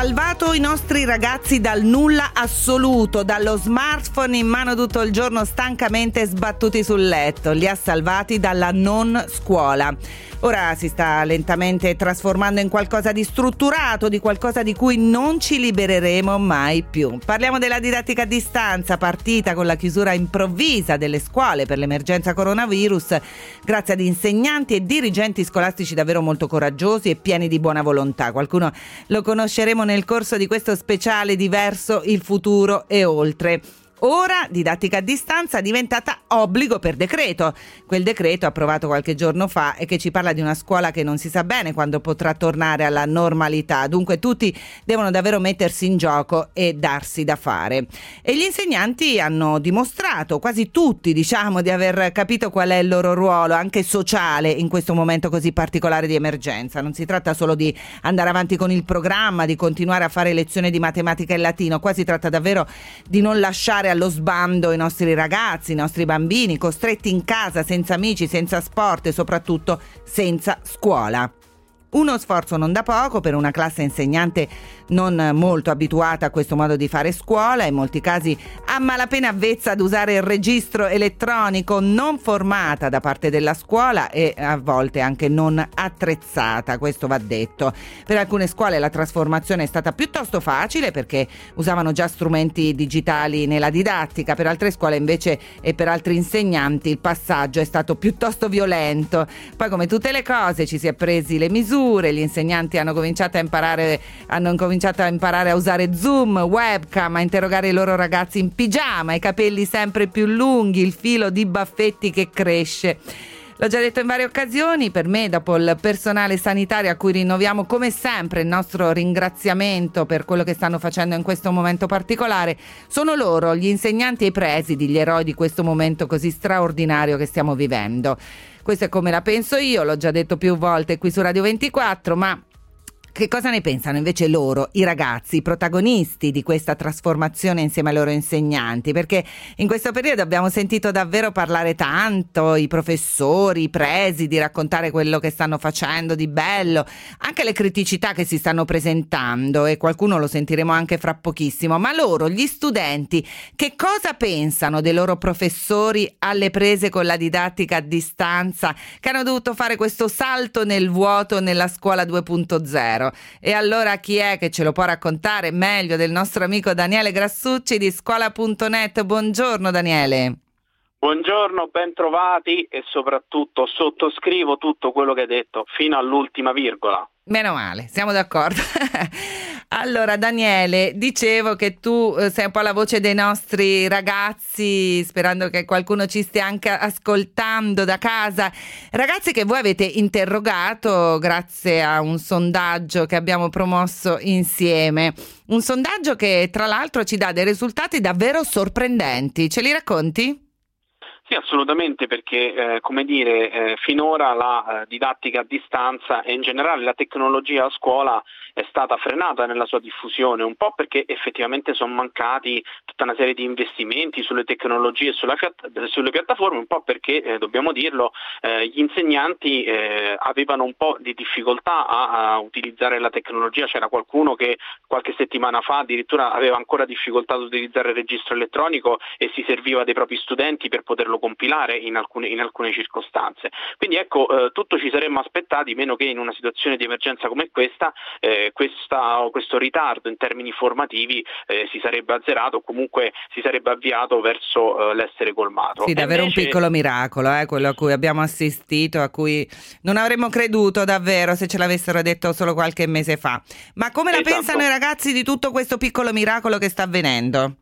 salvato i nostri ragazzi dal nulla assoluto, dallo smartphone in mano tutto il giorno stancamente sbattuti sul letto, li ha salvati dalla non scuola. Ora si sta lentamente trasformando in qualcosa di strutturato, di qualcosa di cui non ci libereremo mai più. Parliamo della didattica a distanza, partita con la chiusura improvvisa delle scuole per l'emergenza coronavirus, grazie ad insegnanti e dirigenti scolastici davvero molto coraggiosi e pieni di buona volontà. Qualcuno lo conosceremo nel corso di questo speciale diverso il futuro e oltre. Ora didattica a distanza è diventata obbligo per decreto. Quel decreto approvato qualche giorno fa e che ci parla di una scuola che non si sa bene quando potrà tornare alla normalità. Dunque tutti devono davvero mettersi in gioco e darsi da fare. E gli insegnanti hanno dimostrato, quasi tutti diciamo, di aver capito qual è il loro ruolo anche sociale in questo momento così particolare di emergenza. Non si tratta solo di andare avanti con il programma, di continuare a fare lezioni di matematica e latino, qua si tratta davvero di non lasciare allo sbando i nostri ragazzi, i nostri bambini, costretti in casa, senza amici, senza sport e soprattutto senza scuola. Uno sforzo non da poco per una classe insegnante non molto abituata a questo modo di fare scuola, in molti casi a malapena avvezza ad usare il registro elettronico, non formata da parte della scuola e a volte anche non attrezzata, questo va detto. Per alcune scuole la trasformazione è stata piuttosto facile perché usavano già strumenti digitali nella didattica, per altre scuole invece e per altri insegnanti il passaggio è stato piuttosto violento. Poi come tutte le cose ci si è presi le misure misure, gli insegnanti hanno cominciato imparare, hanno cominciato a imparare a usare Zoom, webcam, a interrogare i loro ragazzi in pigiama, i capelli sempre più lunghi, il filo di baffetti che cresce. L'ho già detto in varie occasioni, per me, dopo il personale sanitario a cui rinnoviamo come sempre il nostro ringraziamento per quello che stanno facendo in questo momento particolare, sono loro, gli insegnanti e i presidi, gli eroi di questo momento così straordinario che stiamo vivendo. Questo è come la penso io, l'ho già detto più volte qui su Radio 24, ma che cosa ne pensano invece loro, i ragazzi, i protagonisti di questa trasformazione insieme ai loro insegnanti? Perché in questo periodo abbiamo sentito davvero parlare tanto, i professori, i presidi, raccontare quello che stanno facendo di bello, anche le criticità che si stanno presentando e qualcuno lo sentiremo anche fra pochissimo. Ma loro, gli studenti, che cosa pensano dei loro professori alle prese con la didattica a distanza, che hanno dovuto fare questo salto nel vuoto nella scuola 2.0? Vero. E allora chi è che ce lo può raccontare meglio del nostro amico Daniele Grassucci di scuola.net? Buongiorno Daniele. Buongiorno, ben trovati e soprattutto sottoscrivo tutto quello che hai detto fino all'ultima virgola. Meno male, siamo d'accordo. allora, Daniele, dicevo che tu eh, sei un po' la voce dei nostri ragazzi, sperando che qualcuno ci stia anche ascoltando da casa. Ragazzi che voi avete interrogato grazie a un sondaggio che abbiamo promosso insieme. Un sondaggio che tra l'altro ci dà dei risultati davvero sorprendenti. Ce li racconti? Sì, assolutamente, perché eh, come dire, eh, finora la eh, didattica a distanza e in generale la tecnologia a scuola è stata frenata nella sua diffusione, un po' perché effettivamente sono mancati tutta una serie di investimenti sulle tecnologie e sulla, sulle piattaforme, un po' perché, eh, dobbiamo dirlo, eh, gli insegnanti eh, avevano un po' di difficoltà a, a, utilizzare la tecnologia, c'era qualcuno che qualche settimana fa addirittura aveva ancora difficoltà ad utilizzare il registro elettronico e si serviva dei propri studenti per poterlo compilare in alcune, in alcune circostanze. Quindi ecco, eh, tutto ci saremmo aspettati, meno che in una situazione di emergenza come questa, eh, questa, questo ritardo in termini formativi eh, si sarebbe azzerato o comunque si sarebbe avviato verso eh, l'essere colmato. Sì, davvero invece... un piccolo miracolo, eh, quello a cui abbiamo assistito, a cui non avremmo creduto davvero se ce l'avessero detto solo qualche mese fa. Ma come la esatto. pensano i ragazzi di tutto questo piccolo miracolo che sta avvenendo?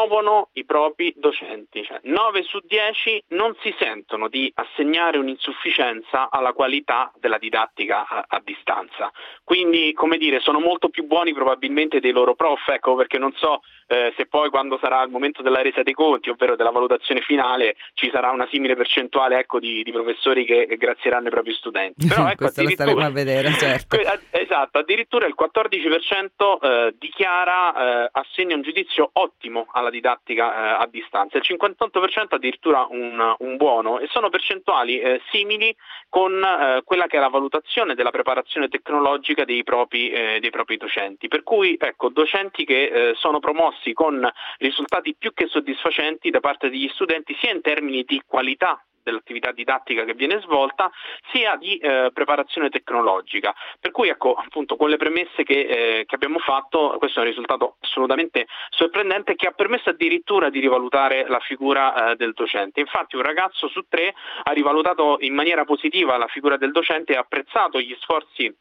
Promuovono i propri docenti. Cioè, 9 su 10 non si sentono di assegnare un'insufficienza alla qualità della didattica a, a, distanza. Quindi, come dire, sono molto più buoni probabilmente dei loro prof, ecco, perché non so eh, se poi quando sarà il momento della resa dei conti, ovvero della valutazione finale, ci sarà una simile percentuale ecco, di, di, professori che grazieranno i propri studenti. Però, ecco, Questo lo staremo a vedere, certo. Eh, Esatto, addirittura il 14% eh, dichiara eh, assegna un giudizio ottimo alla didattica eh, a distanza, il 58% addirittura un, un, buono e sono percentuali eh, simili con quella che è la valutazione della preparazione tecnologica dei propri, dei propri docenti. Per cui ecco, docenti che sono promossi con risultati più che soddisfacenti da parte degli studenti sia in termini di qualità dell'attività didattica che viene svolta, sia di eh, preparazione tecnologica. Per cui ecco, appunto, con le premesse che, eh, che, abbiamo fatto, questo è un risultato assolutamente sorprendente che ha permesso addirittura di rivalutare la figura eh, del docente. Infatti un ragazzo su tre ha rivalutato in maniera positiva la figura del docente e ha apprezzato gli sforzi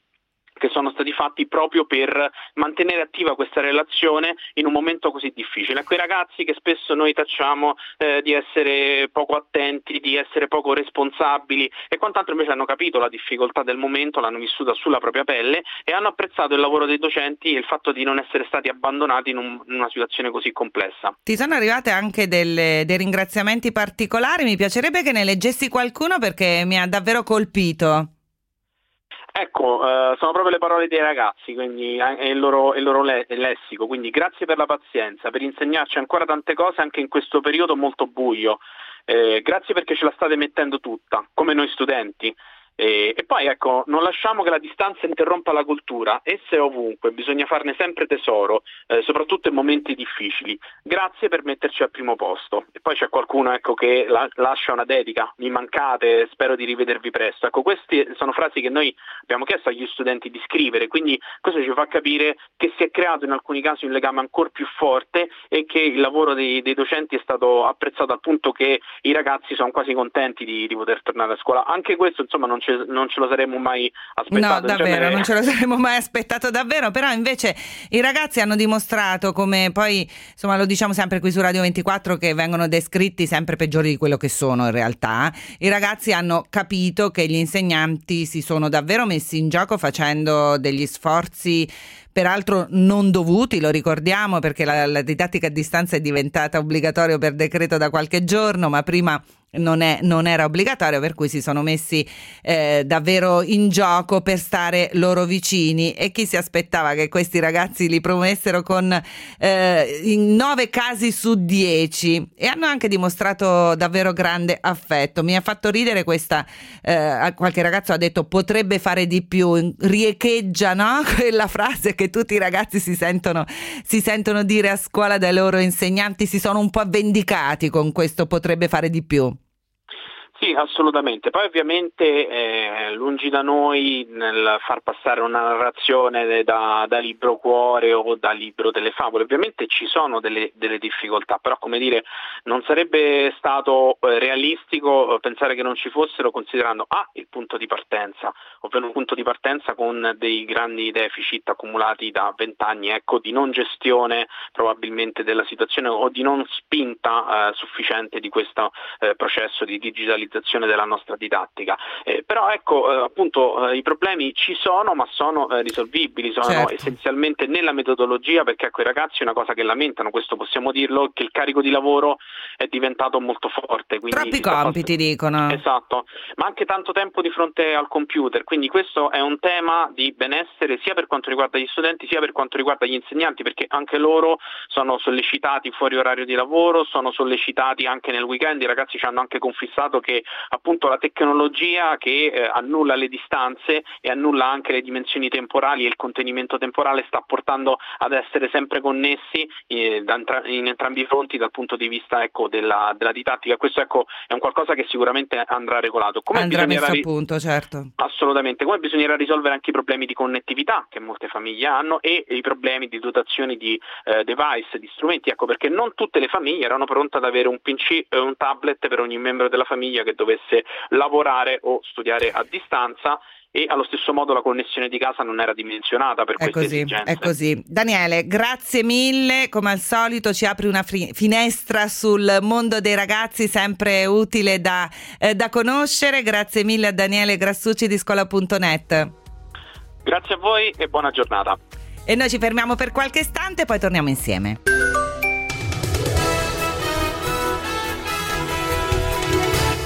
che sono stati fatti proprio per mantenere attiva questa relazione in un momento così difficile. A quei ragazzi che spesso noi tacciamo eh, di essere poco attenti, di essere poco responsabili e quant'altro invece hanno capito la difficoltà del momento, l'hanno vissuta sulla propria pelle e hanno apprezzato il lavoro dei docenti e il fatto di non essere stati abbandonati in, un, in una situazione così complessa. Ti sono arrivate anche delle, dei ringraziamenti particolari, mi piacerebbe che ne leggessi qualcuno perché mi ha davvero colpito. Ecco, eh, sono proprio le parole dei ragazzi quindi, e il loro, il loro le, lessico, quindi grazie per la pazienza, per insegnarci ancora tante cose anche in questo periodo molto buio. Eh, grazie perché ce la state mettendo tutta, come noi studenti. E, e, poi ecco, non lasciamo che la distanza interrompa la cultura, essa è ovunque, bisogna farne sempre tesoro, eh, soprattutto in momenti difficili. Grazie per metterci al primo posto. E poi c'è qualcuno ecco, che la, lascia una dedica, mi mancate, spero di rivedervi presto. Ecco, queste sono frasi che noi abbiamo chiesto agli studenti di scrivere, quindi questo ci fa capire che si è creato in alcuni casi un legame ancora più forte e che il lavoro dei, dei docenti è stato apprezzato al punto che i ragazzi sono quasi contenti di, di poter tornare a scuola. Anche questo insomma non c'è ce, non ce lo saremmo mai aspettato. No, davvero, genere... non ce lo saremmo mai aspettato davvero, però invece i ragazzi hanno dimostrato come poi, insomma lo diciamo sempre qui su Radio 24 che vengono descritti sempre peggiori di quello che sono in realtà, i ragazzi hanno capito che gli insegnanti si sono davvero messi in gioco facendo degli sforzi peraltro non dovuti, lo ricordiamo perché la, la didattica a distanza è diventata obbligatoria per decreto da qualche giorno, ma prima non, è, non, era obbligatorio, per cui si sono messi eh, davvero in gioco per stare loro vicini e chi si aspettava che questi ragazzi li promessero con eh, in nove casi su dieci e hanno anche dimostrato davvero grande affetto. Mi ha fatto ridere questa, eh, qualche ragazzo ha detto potrebbe fare di più, riecheggia no? quella frase che tutti i ragazzi si sentono, si sentono dire a scuola dai loro insegnanti, si sono un po' vendicati con questo potrebbe fare di più. Sì, assolutamente. Poi ovviamente eh, lungi da noi nel far passare una narrazione da, da, libro cuore o da libro delle favole. Ovviamente ci sono delle, delle difficoltà, però come dire non sarebbe stato eh, realistico eh, pensare che non ci fossero considerando A il punto di partenza, ovvero un punto di partenza con dei grandi deficit accumulati da vent'anni, ecco, di non gestione probabilmente della situazione o di non spinta eh, sufficiente di questo eh, processo di digitalizzazione digitalizzazione della nostra didattica. Eh, però ecco, eh, appunto, eh, i problemi ci sono, ma sono eh, risolvibili, sono certo. essenzialmente nella metodologia, perché ecco, i ragazzi una cosa che lamentano, questo possiamo dirlo, che il carico di lavoro è diventato molto forte. Troppi compiti fatto... dicono. Esatto, ma anche tanto tempo di fronte al computer, quindi questo è un tema di benessere sia per quanto riguarda gli studenti sia per quanto riguarda gli insegnanti, perché anche loro sono sollecitati fuori orario di lavoro, sono sollecitati anche nel weekend, i ragazzi ci hanno anche confissato che appunto la tecnologia che eh, annulla le distanze e annulla anche le dimensioni temporali e il contenimento temporale sta portando ad essere sempre connessi eh, in entrambi i fronti dal punto di vista ecco, della, della, didattica. Questo ecco, è un qualcosa che sicuramente andrà regolato. Come andrà messo a punto, certo. Assolutamente, come bisognerà risolvere anche i problemi di connettività che molte famiglie hanno e i problemi di dotazione di eh, device, di strumenti, ecco perché non tutte le famiglie erano pronte ad avere un PC e un tablet per ogni membro della famiglia che dovesse lavorare o studiare a distanza e allo stesso modo la connessione di casa non era dimensionata per è queste così, esigenze. È così. Daniele, grazie mille, come al solito ci apri una fri- finestra sul mondo dei ragazzi sempre utile da, eh, da conoscere. Grazie mille a Daniele Grassucci di scuola.net. Grazie a voi e buona giornata. E noi ci fermiamo per qualche istante e poi torniamo insieme.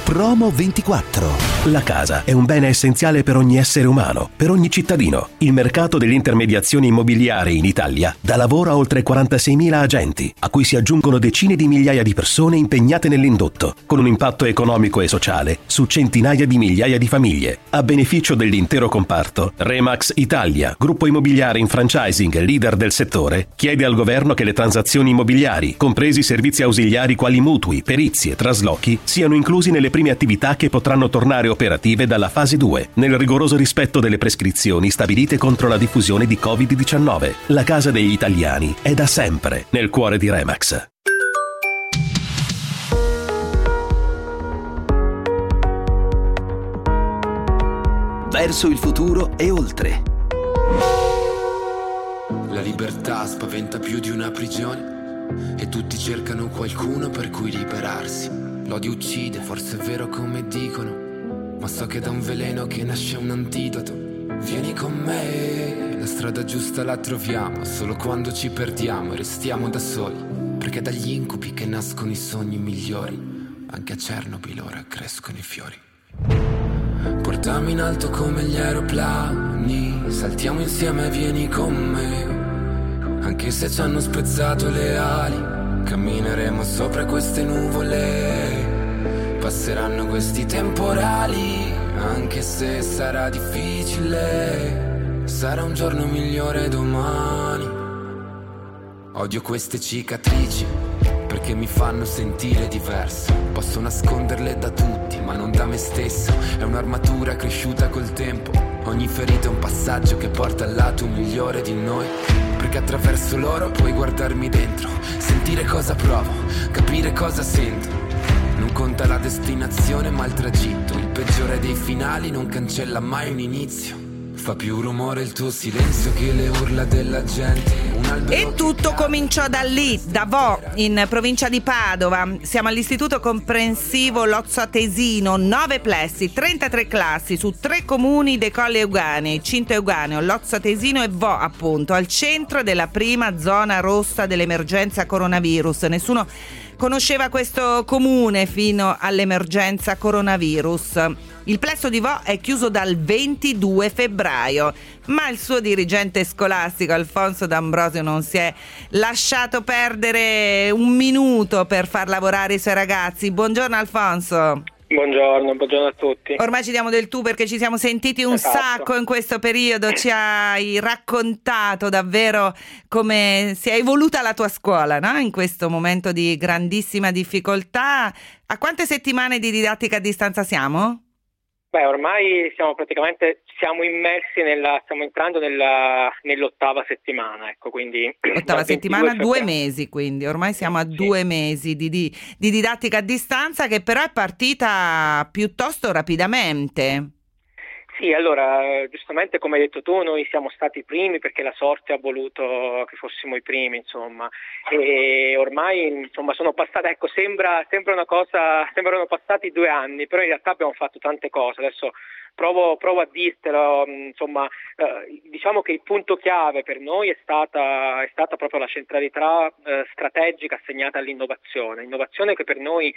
Promo 24 La casa è un bene essenziale per ogni essere umano, per ogni cittadino. Il mercato delle intermediazioni immobiliari in Italia dà lavoro a oltre 46.000 agenti, a cui si aggiungono decine di migliaia di persone impegnate nell'indotto, con un impatto economico e sociale su centinaia di migliaia di famiglie. A beneficio dell'intero comparto, Remax Italia, gruppo immobiliare in franchising leader del settore, chiede al governo che le transazioni immobiliari, compresi servizi ausiliari quali mutui, perizie, traslochi, siano inclusi nelle prime attività che potranno tornare operative dalla fase 2, nel rigoroso rispetto delle prescrizioni stabilite contro la diffusione di Covid-19. La casa degli italiani è da sempre nel cuore di Remax. Verso il futuro e oltre. La libertà spaventa più di una prigione e tutti cercano qualcuno per cui liberarsi. L'odio uccide, forse è vero come dicono ma so che da un veleno che nasce un antidoto. Vieni con me, la strada giusta la troviamo solo quando ci perdiamo e restiamo da soli. Perché dagli incubi che nascono i sogni migliori, anche a Chernobyl ora crescono i fiori. Portami in alto come gli aeroplani, saltiamo insieme, vieni con me. Anche se ci hanno spezzato le ali, cammineremo sopra queste nuvole passeranno questi temporali, anche se sarà difficile, sarà un giorno migliore domani. Odio queste cicatrici perché mi fanno sentire diverso. Posso nasconderle da tutti, ma non da me stesso. È un'armatura cresciuta col tempo. Ogni ferita è un passaggio che porta al lato migliore di noi. Perché attraverso loro puoi guardarmi dentro, sentire cosa provo, capire cosa sento conta la destinazione ma il tragitto. Il peggiore dei finali non cancella mai un inizio. Fa più rumore il tuo silenzio che le urla della gente. E tutto cominciò da lì, da Vo, in provincia di Padova. Siamo all'istituto comprensivo Lozzo Atesino, 9 plessi, 33 classi su tre comuni dei Colli Euganei, Cinto Euganeo, Lozzo Atesino e Vo, appunto, al centro della prima zona rossa dell'emergenza coronavirus. Nessuno conosceva questo comune fino all'emergenza coronavirus. Il plesso di Vo è chiuso dal 22 febbraio, ma il suo dirigente scolastico Alfonso D'Ambrosio non si è lasciato perdere un minuto per far lavorare i suoi ragazzi. Buongiorno Alfonso. Buongiorno, buongiorno, a tutti. Ormai ci diamo del tu perché ci siamo sentiti un esatto. sacco in questo periodo, ci hai raccontato davvero come si è evoluta la tua scuola no? in questo momento di grandissima difficoltà. A quante settimane di didattica a distanza siamo? Beh, ormai siamo praticamente siamo immersi nella, stiamo entrando nella, nell'ottava settimana, ecco, quindi ottava settimana, due mesi, quindi ormai siamo a sì. due mesi di, di, di didattica a distanza che però è partita piuttosto rapidamente. Sì, allora, giustamente come hai detto tu, noi siamo stati i primi perché la sorte ha voluto che fossimo i primi, insomma, e ormai insomma, sono passate, ecco, sembra, sembra una cosa, sembrano passati due anni, però in realtà abbiamo fatto tante cose, adesso provo, provo a dirtelo, insomma, eh, diciamo che il punto chiave per noi è stata, è stata proprio la centralità eh, strategica assegnata all'innovazione, innovazione che per noi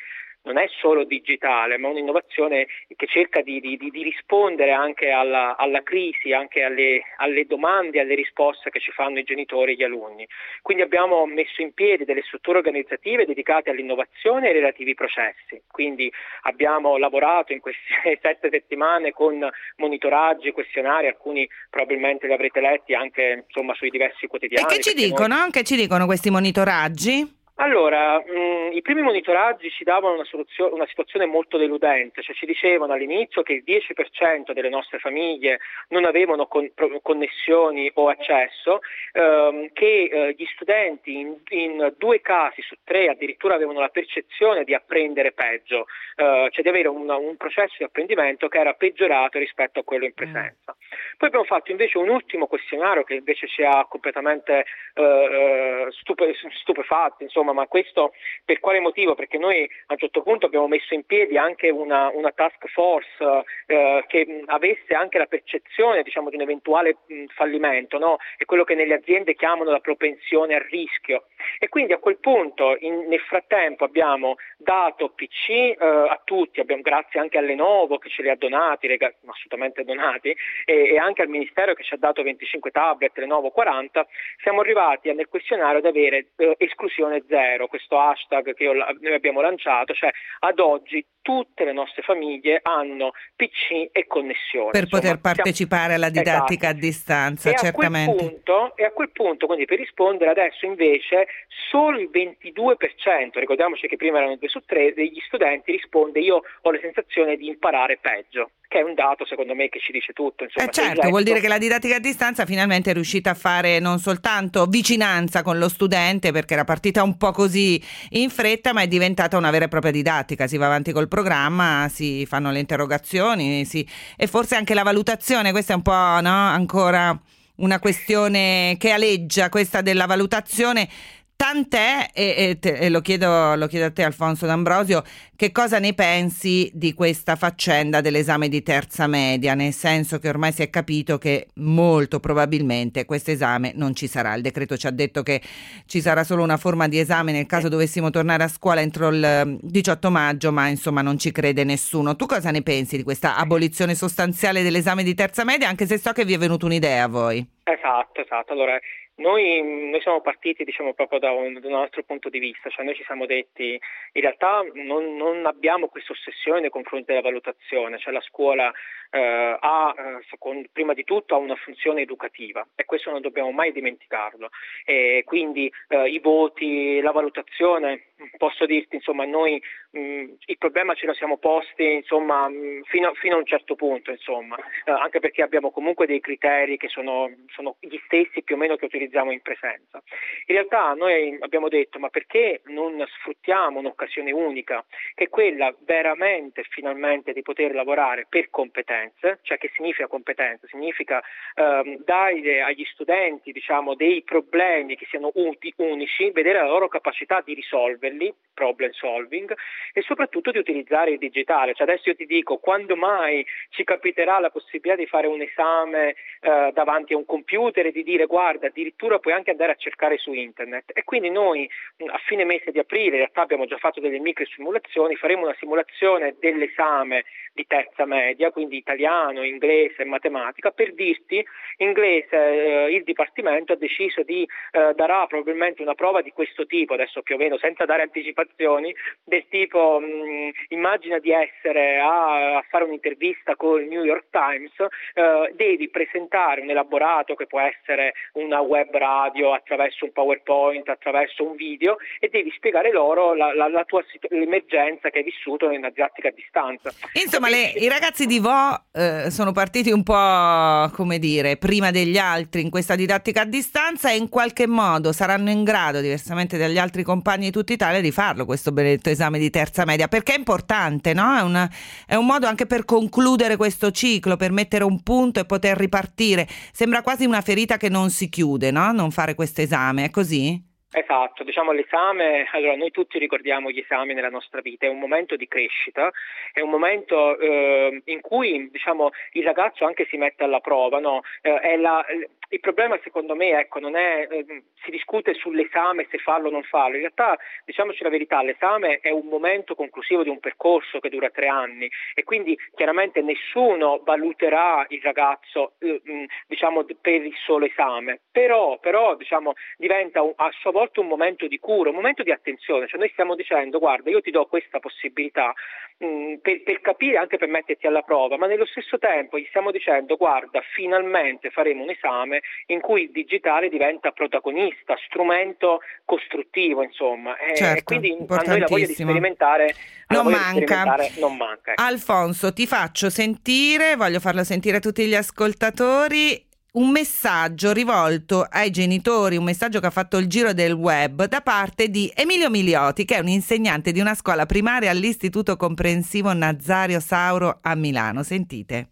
non è solo digitale, ma un'innovazione che cerca di, di, di rispondere anche alla, alla crisi, anche alle, alle, domande, alle risposte che ci fanno i genitori e gli alunni. Quindi abbiamo messo in piedi delle strutture organizzative dedicate all'innovazione e ai relativi processi. Quindi abbiamo lavorato in queste sette settimane con monitoraggi, questionari, alcuni probabilmente li avrete letti anche insomma, sui diversi quotidiani. E che ci dicono? Noi... Che ci dicono questi monitoraggi? Allora, mh, mm, i primi monitoraggi ci davano una, una, situazione molto deludente, cioè ci dicevano all'inizio che il 10% delle nostre famiglie non avevano con, connessioni o accesso, ehm, che eh, gli studenti in, in, due casi su tre addirittura avevano la percezione di apprendere peggio, eh, cioè di avere un, un, processo di apprendimento che era peggiorato rispetto a quello in presenza. Mm. Poi abbiamo fatto invece un ultimo questionario che invece ci ha completamente eh, eh stupe, stupefatti, insomma, insomma, ma questo per quale motivo? Perché noi a un certo punto abbiamo messo in piedi anche una, una task force eh, che avesse anche la percezione diciamo, di un eventuale mh, fallimento, no? è quello che nelle aziende chiamano la propensione al rischio. E quindi a quel punto in, nel frattempo abbiamo dato PC eh, a tutti, abbiamo, grazie anche a Lenovo che ce li ha donati, rega, assolutamente donati, e, e, anche al Ministero che ci ha dato 25 tablet, Lenovo 40, siamo arrivati nel questionario ad avere eh, esclusione zero, questo hashtag che io, noi abbiamo lanciato, cioè ad oggi tutte le nostre famiglie hanno PC e connessione. Per Insomma, poter partecipare siamo... alla didattica esatto. a distanza, e certamente. A punto, e a quel punto, quindi per rispondere adesso invece, solo il 22%, ricordiamoci che prima erano 2 su 3, degli studenti risponde io ho la sensazione di imparare peggio che è un dato secondo me che ci dice tutto. Insomma, eh certo, vuol dire che la didattica a distanza finalmente è riuscita a fare non soltanto vicinanza con lo studente perché era partita un po' così in fretta ma è diventata una vera e propria didattica, si va avanti col programma, si fanno le interrogazioni si... e forse anche la valutazione, questa è un po' no? ancora una questione che aleggia, questa della valutazione Tant'è, e, e, e lo, chiedo, lo, chiedo, a te Alfonso D'Ambrosio, che cosa ne pensi di questa faccenda dell'esame di terza media, nel senso che ormai si è capito che molto probabilmente questo esame non ci sarà. Il decreto ci ha detto che ci sarà solo una forma di esame nel caso dovessimo tornare a scuola entro il 18 maggio, ma insomma non ci crede nessuno. Tu cosa ne pensi di questa abolizione sostanziale dell'esame di terza media, anche se so che vi è venuta un'idea a voi? Esatto, esatto. Allora, noi, noi, siamo partiti diciamo, proprio da un, da un, altro punto di vista, cioè noi ci siamo detti in realtà non, non abbiamo questa ossessione nei confronti della valutazione, cioè la scuola eh, ha, eh, secondo, prima di tutto ha una funzione educativa e questo non dobbiamo mai dimenticarlo. E quindi eh, i voti, la valutazione, posso dirti, insomma, noi mh, il problema ce lo siamo posti insomma, mh, fino, fino, a un certo punto, insomma, eh, anche perché abbiamo comunque dei criteri che sono, sono gli stessi più o meno che utilizziamo in presenza. In realtà noi abbiamo detto ma perché non sfruttiamo un'occasione unica, che è quella veramente finalmente di poter lavorare per competenza competenze, cioè che significa competenza? Significa ehm, dare agli studenti diciamo, dei problemi che siano unici, vedere la loro capacità di risolverli, problem solving, e soprattutto di utilizzare il digitale. Cioè adesso io ti dico, quando mai ci capiterà la possibilità di fare un esame eh, davanti a un computer e di dire guarda, addirittura puoi anche andare a cercare su internet. E quindi noi a fine mese di aprile, in realtà abbiamo già fatto delle micro simulazioni, faremo una simulazione dell'esame di terza media, quindi italiano, inglese e matematica, per dirti inglese eh, il Dipartimento ha deciso di eh, darà probabilmente una prova di questo tipo, adesso più o meno senza dare anticipazioni, del tipo mh, immagina di essere a, a, fare un'intervista con il New York Times, eh, devi presentare un elaborato che può essere una web radio attraverso un PowerPoint, attraverso un video e devi spiegare loro la, la, la tua l'emergenza che hai vissuto in asiatica a distanza. Insomma, insomma, le, i ragazzi di Vo eh, sono partiti un po', come dire, prima degli altri in questa didattica a distanza e in qualche modo saranno in grado, diversamente dagli altri compagni di tutta Italia, di farlo questo benedetto esame di terza media, perché è importante, no? È, una, è un modo anche per concludere questo ciclo, per mettere un punto e poter ripartire. Sembra quasi una ferita che non si chiude, no? Non fare questo esame, è così? Esatto, diciamo l'esame, allora noi tutti ricordiamo gli esami nella nostra vita, è un momento di crescita, è un momento eh, in cui diciamo, il ragazzo anche si mette alla prova, no? eh, la, il problema secondo me ecco, non è, eh, si discute sull'esame se farlo o non farlo, in realtà diciamoci la verità, l'esame è un momento conclusivo di un percorso che dura tre anni e quindi chiaramente nessuno valuterà il ragazzo eh, diciamo, per il solo esame, però, però diciamo, diventa un, a sua volta volta un momento di cura, un momento di attenzione, cioè noi stiamo dicendo guarda io ti do questa possibilità mh, mm, per, per, capire anche per metterti alla prova, ma nello stesso tempo gli stiamo dicendo guarda finalmente faremo un esame in cui il digitale diventa protagonista, strumento costruttivo insomma e, certo, e quindi a noi la voglia di sperimentare non manca. non manca ecco. Alfonso ti faccio sentire, voglio farlo sentire a tutti gli ascoltatori un messaggio rivolto ai genitori, un messaggio che ha fatto il giro del web da parte di Emilio Miliotti, che è un insegnante di una scuola primaria all'Istituto Comprensivo Nazario Sauro a Milano. Sentite.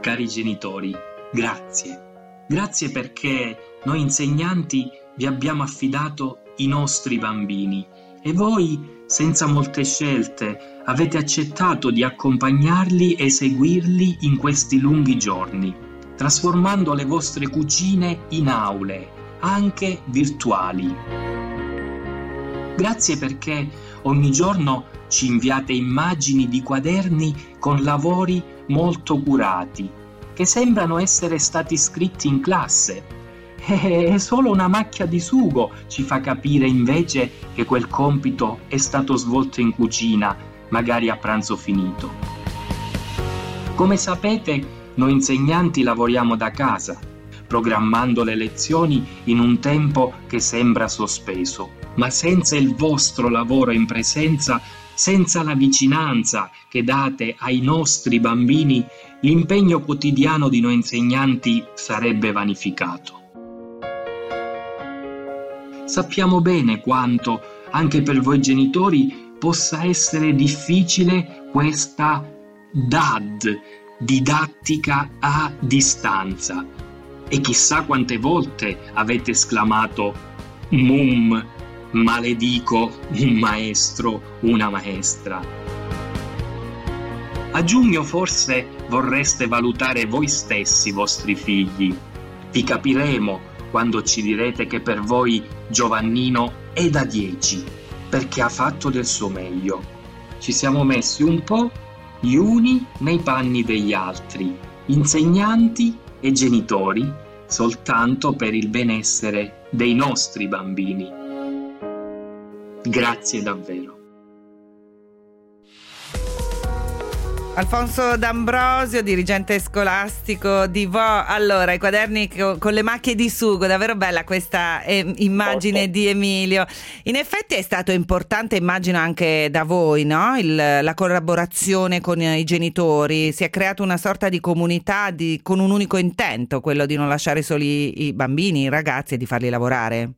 Cari genitori, grazie. Grazie perché noi insegnanti vi abbiamo affidato i nostri bambini e voi, senza molte scelte, avete accettato di accompagnarli e seguirli in questi lunghi giorni, trasformando le vostre cucine in aule, anche virtuali. Grazie perché ogni giorno ci inviate immagini di quaderni con lavori molto curati, che sembrano essere stati scritti in classe. E solo una macchia di sugo ci fa capire invece che quel compito è stato svolto in cucina, magari a pranzo finito. Come sapete, noi insegnanti lavoriamo da casa, programmando le lezioni in un tempo che sembra sospeso, ma senza il vostro lavoro in presenza, senza la vicinanza che date ai nostri bambini, l'impegno quotidiano di noi insegnanti sarebbe vanificato. Sappiamo bene quanto, anche per voi genitori, possa essere difficile questa DAD, didattica a distanza. E chissà quante volte avete esclamato Mum, maledico un maestro, una maestra. A giugno forse vorreste valutare voi stessi i vostri figli. Vi capiremo quando ci direte che per voi Giovannino è da 10 perché ha fatto del suo meglio. Ci siamo messi un po' gli uni nei panni degli altri, insegnanti e genitori, soltanto per il benessere dei nostri bambini. Grazie davvero. Alfonso D'Ambrosio, dirigente scolastico di Vo. Allora, i quaderni con le macchie di sugo, davvero bella questa eh, immagine di Emilio. In effetti è stato importante, immagino anche da voi, no? Il, la collaborazione con i genitori. Si è creata una sorta di comunità di, con un unico intento, quello di non lasciare soli i bambini, i ragazzi e di farli lavorare.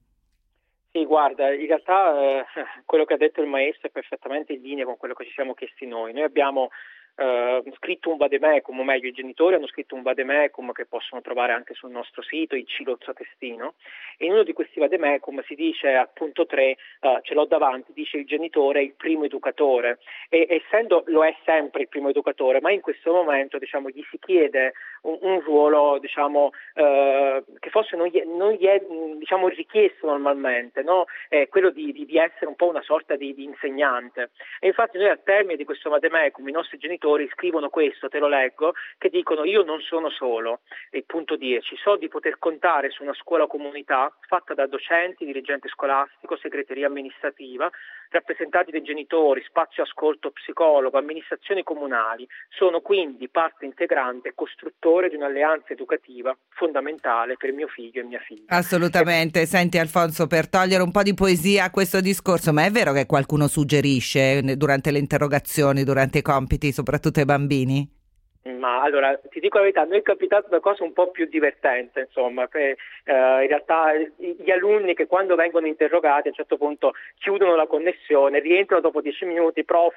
Sì, guarda, in realtà eh, quello che ha detto il maestro è perfettamente in linea con quello che ci siamo chiesti noi. Noi abbiamo eh, scritto un vademecum, o meglio i genitori hanno scritto un vademecum che possono trovare anche sul nostro sito, il Cilozzo Testino, e in uno di questi vademecum si dice appunto 3, eh, ce l'ho davanti, dice il genitore il primo educatore, e essendo lo è sempre il primo educatore, ma in questo momento diciamo, gli si chiede un, un ruolo diciamo, eh, che forse non gli, non gli è diciamo, richiesto normalmente, no? quello di, di, di, essere un po' una sorta di, di insegnante. E infatti noi al termine di questo vademecum i nostri genitori genitori scrivono questo, te lo leggo, che dicono io non sono solo, il punto 10, so di poter contare su una scuola comunità fatta da docenti, dirigente scolastico, segreteria amministrativa, rappresentati dai genitori, spazio ascolto psicologo, amministrazioni comunali, sono quindi parte integrante e costruttore di un'alleanza educativa fondamentale per mio figlio e mia figlia. Assolutamente, senti Alfonso, per togliere un po' di poesia a questo discorso, ma è vero che qualcuno suggerisce durante le interrogazioni, durante i compiti, soprattutto ai bambini? Ma allora ti dico la verità, a noi è capitato una cosa un po' più divertente, insomma, che, eh, in realtà gli alunni che quando vengono interrogati a un certo punto chiudono la connessione, rientrano dopo dieci minuti, prof,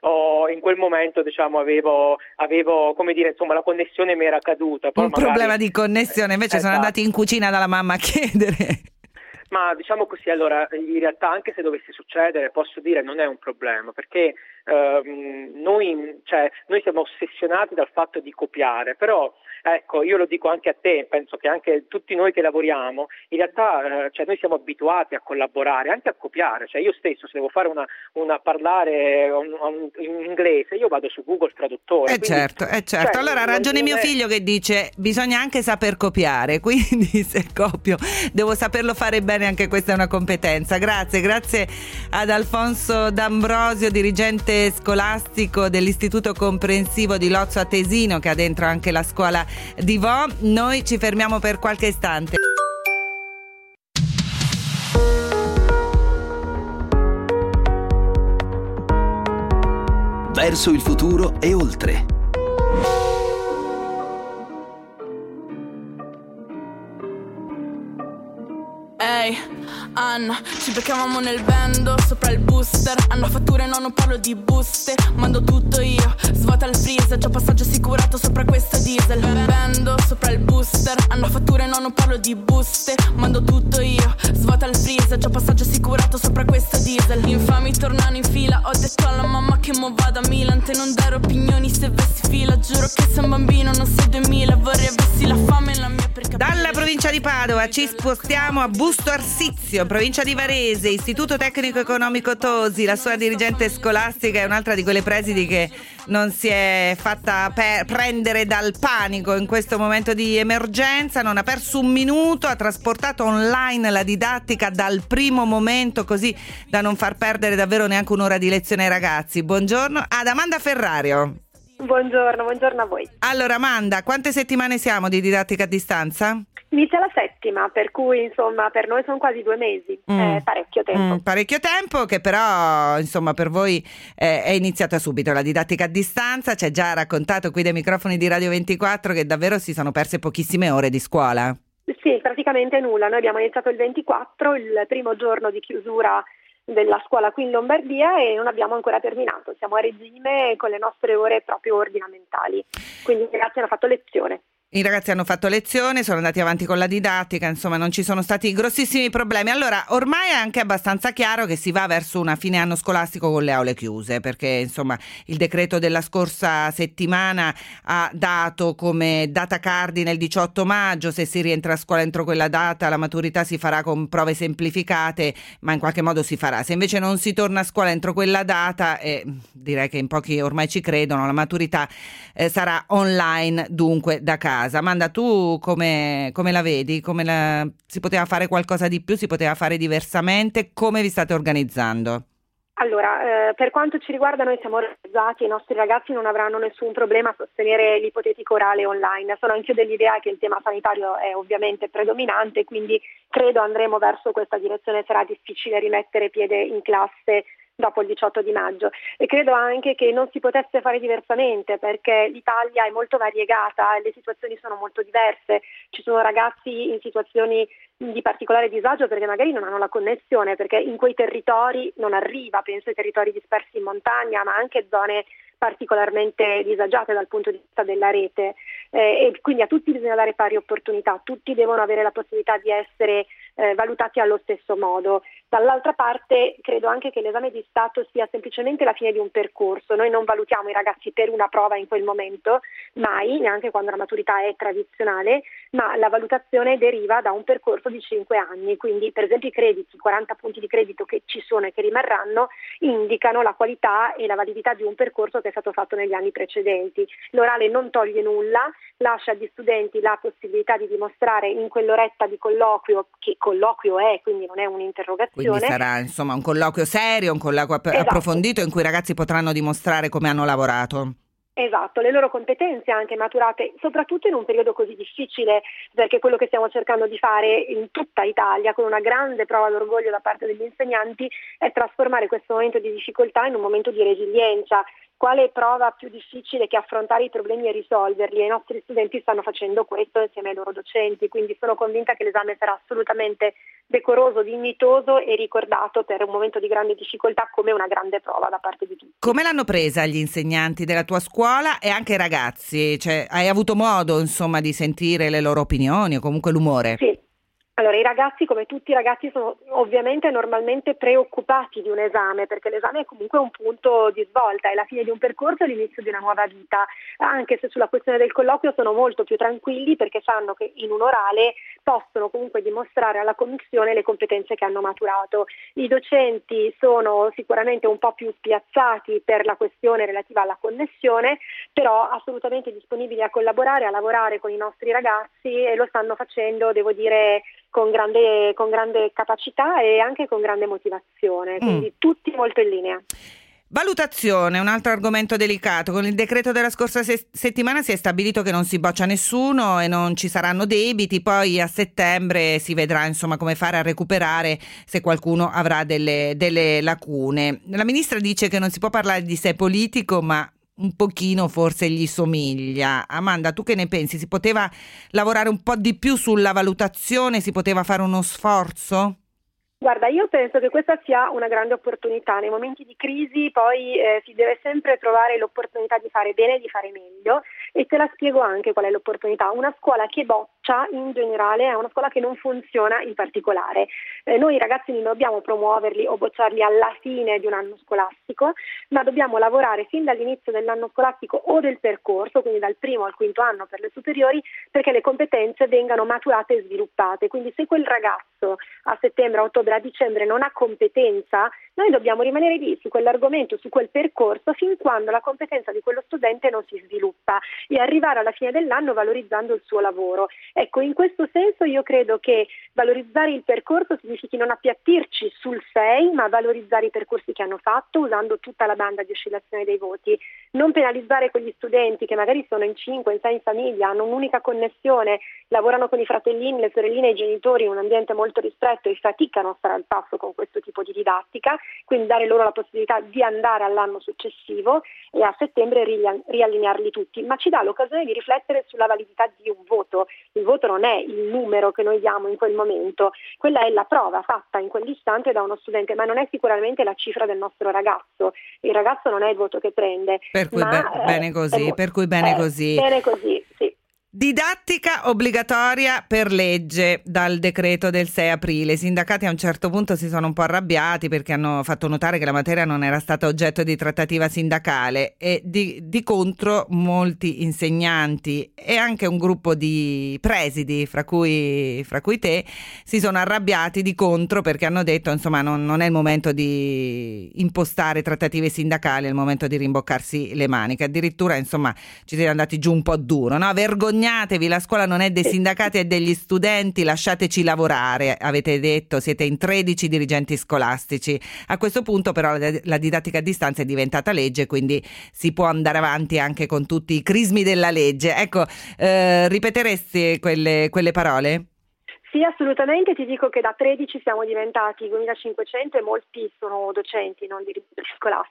oh, in quel momento diciamo avevo, avevo, come dire, insomma la connessione mi era caduta. Poi un magari... problema di connessione, invece esatto. sono andati in cucina dalla mamma a chiedere. Ma diciamo così, allora in realtà anche se dovesse succedere posso dire non è un problema perché eh, noi, cioè, noi siamo ossessionati dal fatto di copiare, però ecco, io lo dico anche a te, penso che anche tutti noi che lavoriamo, in realtà eh, cioè, noi siamo abituati a collaborare, anche a copiare, cioè, io stesso se devo fare una, una parlare un, un, in inglese, io vado su Google Traduttore. Eh quindi, certo, eh certo. Cioè, allora ha ragione mio è... figlio che dice bisogna anche saper copiare, quindi se copio devo saperlo fare bene, anche questa è una competenza. Grazie, grazie ad Alfonso D'Ambrosio, dirigente scolastico dell'Istituto Comprensivo di Lozzo Atesino che ha dentro anche la scuola di Vo. Noi ci fermiamo per qualche istante. Verso il futuro e oltre. Ehi, hey. Anna Ci beccavamo nel vendo sopra il booster. Hanno fatture no non parlo di buste. Mando tutto io Svuota il freezer. Già passaggio assicurato sopra questa diesel. Vendo sopra il booster. Hanno fatture no non parlo di buste. Mando tutto io Svuota il freezer. Già passaggio assicurato sopra questa diesel. Infami tornano in fila. Ho detto alla mamma che mo vado a Milan. Te non dare opinioni se vesti fila. Giuro che sei un bambino non sei 2000 Vorrei avessi la fame e la mia per Dalla provincia di Padova, ci spostiamo a Busto Arsizio, provincia di Varese, Istituto Tecnico Economico Tosi, la sua dirigente scolastica è un'altra di quelle presidi che non si è fatta per prendere dal panico in questo momento di emergenza, non ha perso un minuto, ha trasportato online la didattica dal primo momento così da non far perdere davvero neanche un'ora di lezione ai ragazzi. Buongiorno ad Amanda Ferrario. Buongiorno, buongiorno a voi. Allora Amanda, quante settimane siamo di didattica a distanza? Inizia la settima, per cui insomma per noi sono quasi due mesi, mm. eh, parecchio tempo. Mm, parecchio tempo che però insomma per voi eh, è iniziata subito la didattica a distanza, ci ha già raccontato qui dai microfoni di Radio 24 che davvero si sono perse pochissime ore di scuola. Sì, praticamente nulla, noi abbiamo iniziato il 24, il primo giorno di chiusura della scuola qui in Lombardia e non abbiamo ancora terminato, siamo a regime con le nostre ore proprio ordinamentali, quindi i ragazzi hanno fatto lezione. I ragazzi hanno fatto lezione, sono andati avanti con la didattica, insomma non ci sono stati grossissimi problemi. Allora, ormai è anche abbastanza chiaro che si va verso una fine anno scolastico con le aule chiuse, perché insomma il decreto della scorsa settimana ha dato come data cardine il 18 maggio, se si rientra a scuola entro quella data la maturità si farà con prove semplificate, ma in qualche modo si farà. Se invece non si torna a scuola entro quella data, e direi che in pochi ormai ci credono, la maturità eh, sarà online dunque da casa casa. Amanda, tu come, come la vedi? Come la, si poteva fare qualcosa di più? Si poteva fare diversamente? Come vi state organizzando? Allora, eh, per quanto ci riguarda noi siamo organizzati, i nostri ragazzi non avranno nessun problema a sostenere l'ipotetico orale online. Sono anche dell'idea che il tema sanitario è ovviamente predominante, quindi credo andremo verso questa direzione. Sarà difficile rimettere piede in classe dopo il 18 di maggio e credo anche che non si potesse fare diversamente perché l'Italia è molto variegata e le situazioni sono molto diverse. Ci sono ragazzi in situazioni di particolare disagio perché magari non hanno la connessione, perché in quei territori non arriva, penso ai territori dispersi in montagna, ma anche zone particolarmente disagiate dal punto di vista della rete eh, e quindi a tutti bisogna dare pari opportunità, tutti devono avere la possibilità di essere eh, valutati allo stesso modo. Dall'altra parte credo anche che l'esame di Stato sia semplicemente la fine di un percorso, noi non valutiamo i ragazzi per una prova in quel momento, mai, neanche quando la maturità è tradizionale, ma la valutazione deriva da un percorso di 5 anni, quindi per esempio i crediti, i 40 punti di credito che ci sono e che rimarranno, indicano la qualità e la validità di un percorso che è stato fatto negli anni precedenti. L'orale non toglie nulla, lascia agli studenti la possibilità di dimostrare in quell'oretta di colloquio, che colloquio è, quindi non è un'interrogazione. Quindi sarà insomma un colloquio serio, un colloquio esatto. approfondito in cui i ragazzi potranno dimostrare come hanno lavorato. Esatto, le loro competenze anche maturate, soprattutto in un periodo così difficile, perché quello che stiamo cercando di fare in tutta Italia, con una grande prova d'orgoglio da parte degli insegnanti, è trasformare questo momento di difficoltà in un momento di resilienza, quale prova più difficile che affrontare i problemi e risolverli e i nostri studenti stanno facendo questo insieme ai loro docenti, quindi sono convinta che l'esame sarà assolutamente decoroso, dignitoso e ricordato per un momento di grande difficoltà come una grande prova da parte di tutti. Come l'hanno presa gli insegnanti della tua scuola e anche i ragazzi? Cioè, hai avuto modo insomma di sentire le loro opinioni o comunque l'umore? Sì. Allora, i ragazzi, come tutti i ragazzi, sono ovviamente normalmente preoccupati di un esame, perché l'esame è comunque un punto di svolta, è la fine di un percorso e l'inizio di una nuova vita, anche se sulla questione del colloquio sono molto più tranquilli perché sanno che in un orale possono comunque dimostrare alla commissione le competenze che hanno maturato. I docenti sono sicuramente un po' più spiazzati per la questione relativa alla connessione, però assolutamente disponibili a collaborare, a lavorare con i nostri ragazzi e lo stanno facendo, devo dire, con grande, con grande capacità e anche con grande motivazione, quindi mm. tutti molto in linea. Valutazione, un altro argomento delicato. Con il decreto della scorsa se- settimana si è stabilito che non si boccia nessuno e non ci saranno debiti, poi a settembre si vedrà insomma come fare a recuperare se qualcuno avrà delle, delle lacune. La ministra dice che non si può parlare di sé politico, ma un pochino forse gli somiglia. Amanda, tu che ne pensi? Si poteva lavorare un po' di più sulla valutazione? Si poteva fare uno sforzo? Guarda, io penso che questa sia una grande opportunità. Nei momenti di crisi poi eh, si deve sempre trovare l'opportunità di fare bene e di fare meglio e te la spiego anche qual è l'opportunità. Una scuola che boccia in generale, è una scuola che non funziona in particolare. Eh, noi ragazzi non dobbiamo promuoverli o bocciarli alla fine di un anno scolastico, ma dobbiamo lavorare fin dall'inizio dell'anno scolastico o del percorso, quindi dal primo al quinto anno per le superiori, perché le competenze vengano maturate e sviluppate. Quindi se quel ragazzo a settembre, a ottobre, a dicembre non ha competenza, noi dobbiamo rimanere lì su quell'argomento, su quel percorso, fin quando la competenza di quello studente non si sviluppa e arrivare alla fine dell'anno valorizzando il suo lavoro. Ecco, in questo senso io credo che valorizzare il percorso significhi non appiattirci sul 6, ma valorizzare i percorsi che hanno fatto usando tutta la banda di oscillazione dei voti, non penalizzare quegli studenti che magari sono in 5, in 6 in famiglia, hanno un'unica connessione, lavorano con i fratellini, le sorelline i genitori in un ambiente molto ristretto e faticano a stare al passo con questo tipo di didattica, quindi dare loro la possibilità di andare all'anno successivo e a settembre riallinearli tutti, ma ci dà l'occasione di riflettere sulla validità di un voto. Il voto non è il numero che noi diamo in quel momento, quella è la prova fatta in quell'istante da uno studente, ma non è sicuramente la cifra del nostro ragazzo. Il ragazzo non è il voto che prende. Per cui be- bene così, è, per cui bene così. Bene così, sì. Didattica obbligatoria per legge dal decreto del 6 aprile. I sindacati a un certo punto si sono un po' arrabbiati perché hanno fatto notare che la materia non era stata oggetto di trattativa sindacale e di, di contro molti insegnanti e anche un gruppo di presidi, fra cui, fra cui te, si sono arrabbiati di contro perché hanno detto insomma non, non, è il momento di impostare trattative sindacali, è il momento di rimboccarsi le maniche. Addirittura insomma ci siete andati giù un po' duro, no? Vergognoso vergognatevi, la scuola non è dei sindacati e degli studenti, lasciateci lavorare, avete detto, siete in 13 dirigenti scolastici. A questo punto però la didattica a distanza è diventata legge, quindi si può andare avanti anche con tutti i crismi della legge. Ecco, eh, ripeteresti quelle, quelle parole? Sì, assolutamente, ti dico che da 13 siamo diventati 2500 e molti sono docenti, non,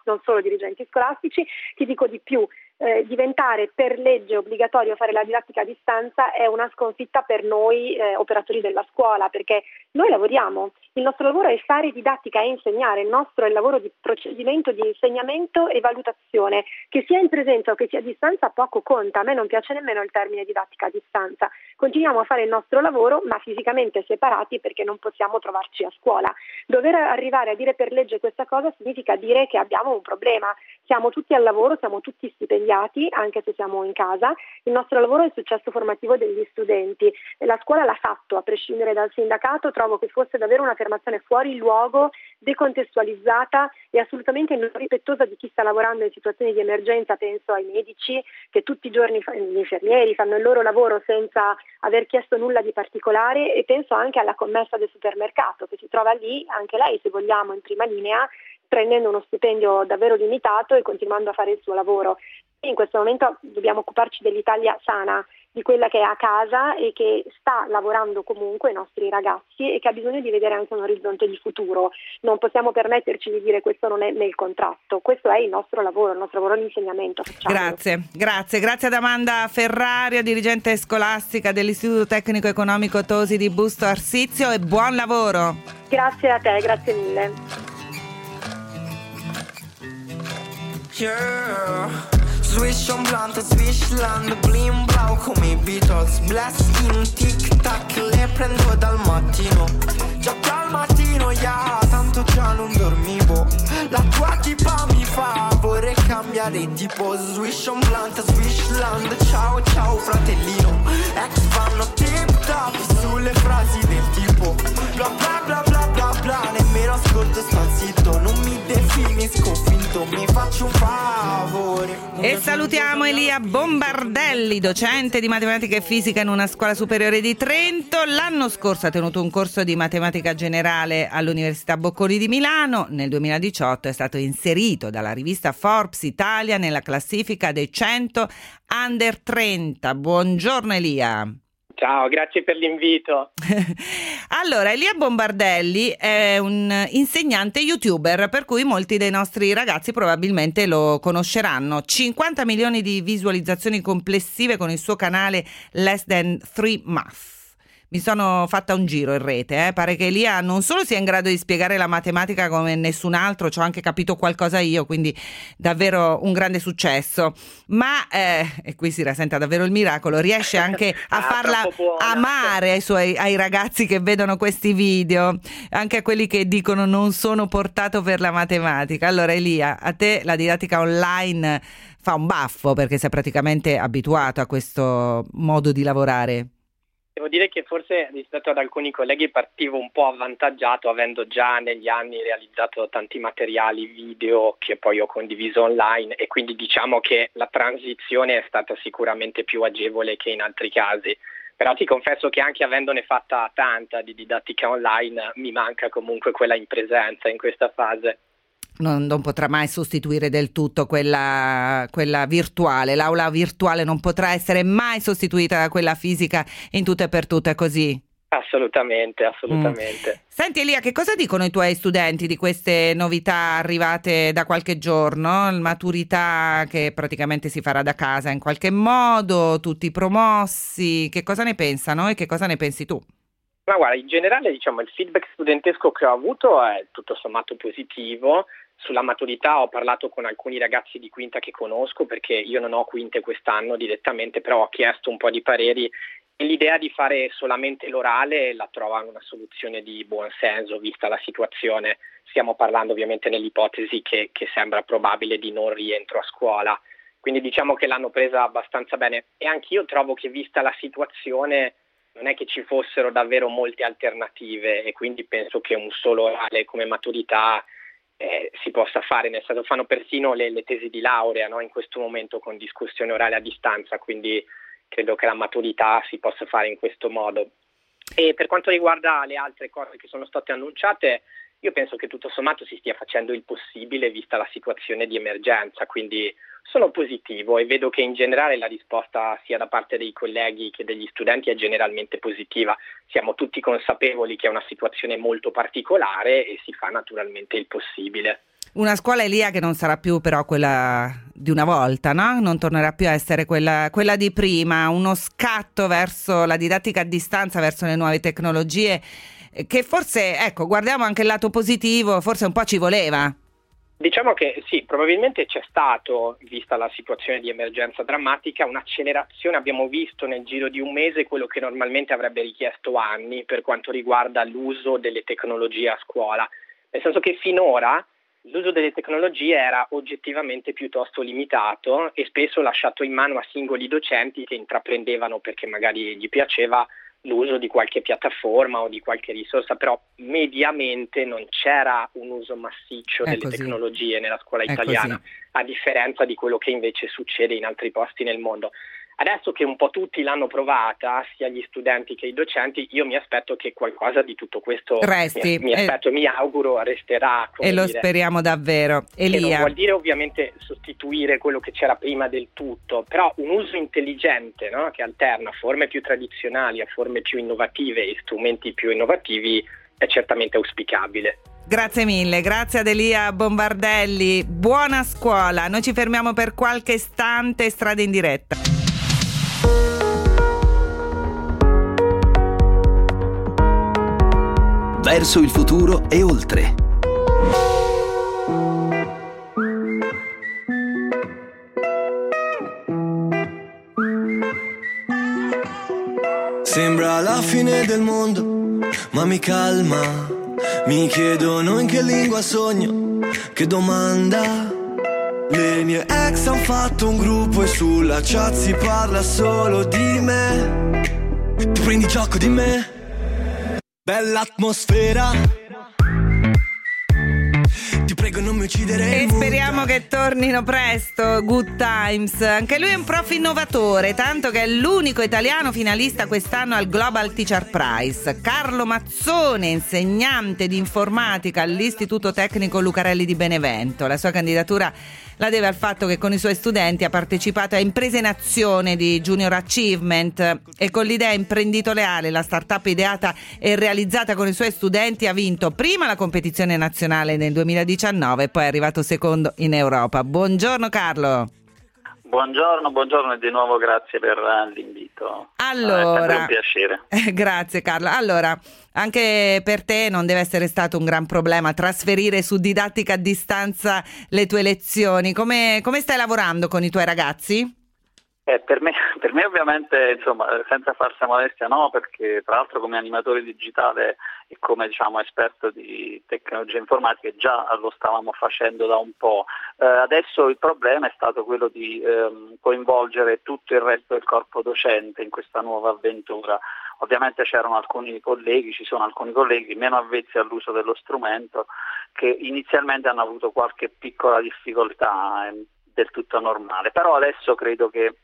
non solo dirigenti scolastici. Ti dico di più, eh, diventare per legge obbligatorio fare la didattica a distanza è una sconfitta per noi eh, operatori della scuola, perché noi lavoriamo, il nostro lavoro è fare didattica e insegnare, il nostro è il lavoro di procedimento di insegnamento e valutazione, che sia in presenza o che sia a distanza poco conta, a me non piace nemmeno il termine didattica a distanza, continuiamo a fare il nostro lavoro ma fisicamente separati perché non possiamo trovarci a scuola. Dover arrivare a dire per legge questa cosa significa dire che abbiamo un problema, siamo tutti al lavoro, siamo tutti stipendiati, anche se siamo in casa. Il nostro lavoro è il successo formativo degli studenti. La scuola l'ha fatto, a prescindere dal sindacato, trovo che fosse davvero un'affermazione fuori luogo, decontestualizzata e assolutamente non rispettosa di chi sta lavorando in situazioni di emergenza. Penso ai medici che tutti i giorni, gli infermieri, fanno il loro lavoro senza aver chiesto nulla di particolare e penso anche alla commessa del supermercato che si trova lì, anche lei se vogliamo, in prima linea prendendo uno stipendio davvero limitato e continuando a fare il suo lavoro. In questo momento dobbiamo occuparci dell'Italia sana, di quella che è a casa e che sta lavorando comunque i nostri ragazzi e che ha bisogno di vedere anche un orizzonte di futuro. Non possiamo permetterci di dire questo non è nel contratto, questo è il nostro lavoro, il nostro lavoro di insegnamento. Facciamo. Grazie, grazie, grazie ad Amanda Ferrario, dirigente scolastica dell'Istituto Tecnico Economico Tosi di Busto Arsizio e buon lavoro. Grazie a te, grazie mille. Yeah. Swish on blunt och swishland Blim blau come i Beatles. Blast in tic-tac Le prendo dal mattino. Già dal mattino, yeah Tanto già non dormivo. La tua tipa mi fa Vorrei cambiare tipo. Swish on blunt, swishland Ciao ciao fratellino. Ex fanno tip-top Sulle frasi del tipo. Bla bla bla bla bla bla Nemmeno ascolto sta zitto Non mi definisco finto Mi faccio un favore e salutiamo Elia Bombardelli, docente di matematica e fisica in una scuola superiore di Trento. L'anno scorso ha tenuto un corso di matematica generale all'Università Bocconi di Milano. Nel 2018 è stato inserito dalla rivista Forbes Italia nella classifica dei 100 under 30. Buongiorno Elia. Ciao, grazie per l'invito. allora, Elia Bombardelli è un insegnante youtuber, per cui molti dei nostri ragazzi probabilmente lo conosceranno. 50 milioni di visualizzazioni complessive con il suo canale Less Than 3 Math. Mi sono fatta un giro in rete, eh. pare che Elia non solo sia in grado di spiegare la matematica come nessun altro, ci ho anche capito qualcosa io, quindi davvero un grande successo, ma, eh, e qui si rasenta davvero il miracolo, riesce anche a Ah, farla amare ai, suoi, ai ragazzi che vedono questi video, anche a quelli che dicono non sono portato per la matematica. Allora Elia, a te la didattica online fa un baffo perché sei praticamente abituato a questo modo di lavorare. Devo dire che forse rispetto ad alcuni colleghi partivo un po' avvantaggiato avendo già negli anni realizzato tanti materiali video che poi ho condiviso online e quindi diciamo che la transizione è stata sicuramente più agevole che in altri casi. Però ti confesso che anche avendone fatta tanta di didattica online mi manca comunque quella in presenza in questa fase. Non, non potrà mai sostituire del tutto quella, quella virtuale. L'aula virtuale non potrà essere mai sostituita da quella fisica in tutto e per tutto, è così. Assolutamente, assolutamente. Senti Elia, che cosa dicono i tuoi studenti di queste novità arrivate da qualche giorno? Maturità che praticamente si farà da casa in qualche modo, tutti promossi, che cosa ne pensano e che cosa ne pensi tu? Ma guarda, in generale diciamo il feedback studentesco che ho avuto è tutto sommato positivo. Sulla maturità ho parlato con alcuni ragazzi di quinta che conosco perché io non ho quinte quest'anno direttamente, però ho chiesto un po' di pareri e l'idea di fare solamente l'orale la trovano una soluzione di buon senso vista la situazione. Stiamo parlando ovviamente nell'ipotesi che, che sembra probabile di non rientro a scuola. Quindi diciamo che l'hanno presa abbastanza bene e anch'io trovo che vista la situazione non è che ci fossero davvero molte alternative e quindi penso che un solo orale come maturità eh, si possa fare, nel senso fanno persino le, le tesi di laurea no? in questo momento con discussione orale a distanza, quindi credo che la maturità si possa fare in questo modo. E per quanto riguarda le altre cose che sono state annunciate, io penso che tutto sommato si stia facendo il possibile vista la situazione di emergenza, quindi sono positivo e vedo che in generale la risposta sia da parte dei colleghi che degli studenti è generalmente positiva. Siamo tutti consapevoli che è una situazione molto particolare e si fa naturalmente il possibile. Una scuola Elia che non sarà più però quella di una volta, no? Non tornerà più a essere quella, quella di prima, uno scatto verso la didattica a distanza, verso le nuove tecnologie, che forse, ecco, guardiamo anche il lato positivo, forse un po' ci voleva. Diciamo che sì, probabilmente c'è stato, vista la situazione di emergenza drammatica, un'accelerazione, abbiamo visto nel giro di un mese quello che normalmente avrebbe richiesto anni per quanto riguarda l'uso delle tecnologie a scuola, nel senso che finora l'uso delle tecnologie era oggettivamente piuttosto limitato e spesso lasciato in mano a singoli docenti che intraprendevano perché magari gli piaceva l'uso di qualche piattaforma o di qualche risorsa, però mediamente non c'era un uso massiccio È delle così. tecnologie nella scuola italiana, a differenza di quello che invece succede in altri posti nel mondo. Adesso che un po' tutti l'hanno provata, sia gli studenti che i docenti, io mi aspetto che qualcosa di tutto questo Resti. mi, mi Eh. aspetto, mi auguro resterà. E lo dire. speriamo davvero. Che non Elia. vuol dire ovviamente sostituire quello che c'era prima del tutto, però un uso intelligente no? che alterna forme più tradizionali a forme più innovative e strumenti più innovativi è certamente auspicabile. Grazie mille, grazie ad Elia Bombardelli. Buona scuola. Noi ci fermiamo per qualche istante, strada in diretta. Verso il futuro e oltre. Sembra la fine del mondo, ma mi calma. Mi chiedono in che lingua sogno, che domanda. Le mie ex han fatto un gruppo e sulla chat si parla solo di me. Ti prendi gioco di me? Bella atmosfera. Prego non mi uccidere E speriamo che tornino presto Good Times. Anche lui è un prof innovatore, tanto che è l'unico italiano finalista quest'anno al Global Teacher Prize. Carlo Mazzone, insegnante di informatica all'Istituto Tecnico Lucarelli di Benevento. La sua candidatura la deve al fatto che con i suoi studenti ha partecipato a Imprese in Azione di Junior Achievement e con l'idea imprenditoriale, la startup ideata e realizzata con i suoi studenti, ha vinto prima la competizione nazionale nel 2019 e poi è arrivato secondo in Europa. Buongiorno Carlo. Buongiorno, buongiorno e di nuovo grazie per eh, l'invito. Allora, è un piacere. grazie Carlo. Allora, anche per te non deve essere stato un gran problema trasferire su didattica a distanza le tue lezioni. Come, come stai lavorando con i tuoi ragazzi? Eh, per, me, per, me, ovviamente, insomma, senza farsi modestia no, perché tra l'altro come animatore digitale e come diciamo, esperto di tecnologie informatiche già lo stavamo facendo da un po'. Eh, adesso il problema è stato quello di ehm, coinvolgere tutto il resto del corpo docente in questa nuova avventura. Ovviamente c'erano alcuni colleghi, ci sono alcuni colleghi meno avvezzi all'uso dello strumento che inizialmente hanno avuto qualche piccola difficoltà, è del tutto normale, però adesso credo che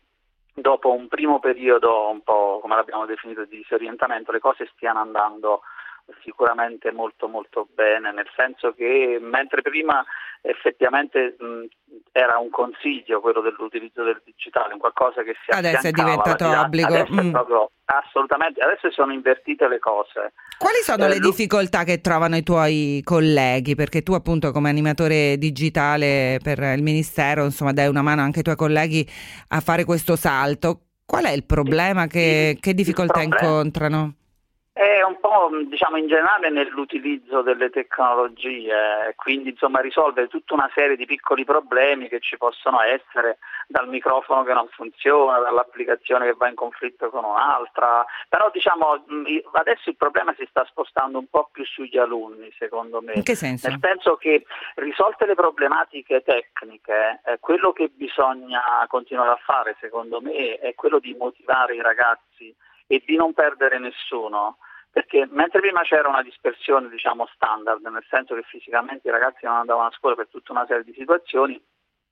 dopo un primo periodo un po' come l'abbiamo definito di disorientamento le cose stiano andando sicuramente molto molto bene, nel senso che mentre prima effettivamente mh, era un consiglio quello dell'utilizzo del digitale, un qualcosa che si adesso è diventato obbligo. Adesso mm. proprio, assolutamente, adesso sono invertite le cose. Quali sono eh, le difficoltà che trovano i tuoi colleghi? Perché tu appunto come animatore digitale per il Ministero, insomma, dai una mano anche ai tuoi colleghi a fare questo salto. Qual è il problema? Che, che difficoltà incontrano? È un po' diciamo in generale nell'utilizzo delle tecnologie, quindi insomma risolvere tutta una serie di piccoli problemi che ci possono essere, dal microfono che non funziona, dall'applicazione che va in conflitto con un'altra, però diciamo adesso il problema si sta spostando un po' più sugli alunni secondo me. In che senso? Nel senso che risolte le problematiche tecniche, eh, quello che bisogna continuare a fare secondo me è quello di motivare i ragazzi e di non perdere nessuno perché mentre prima c'era una dispersione diciamo standard, nel senso che fisicamente i ragazzi non andavano a scuola per tutta una serie di situazioni,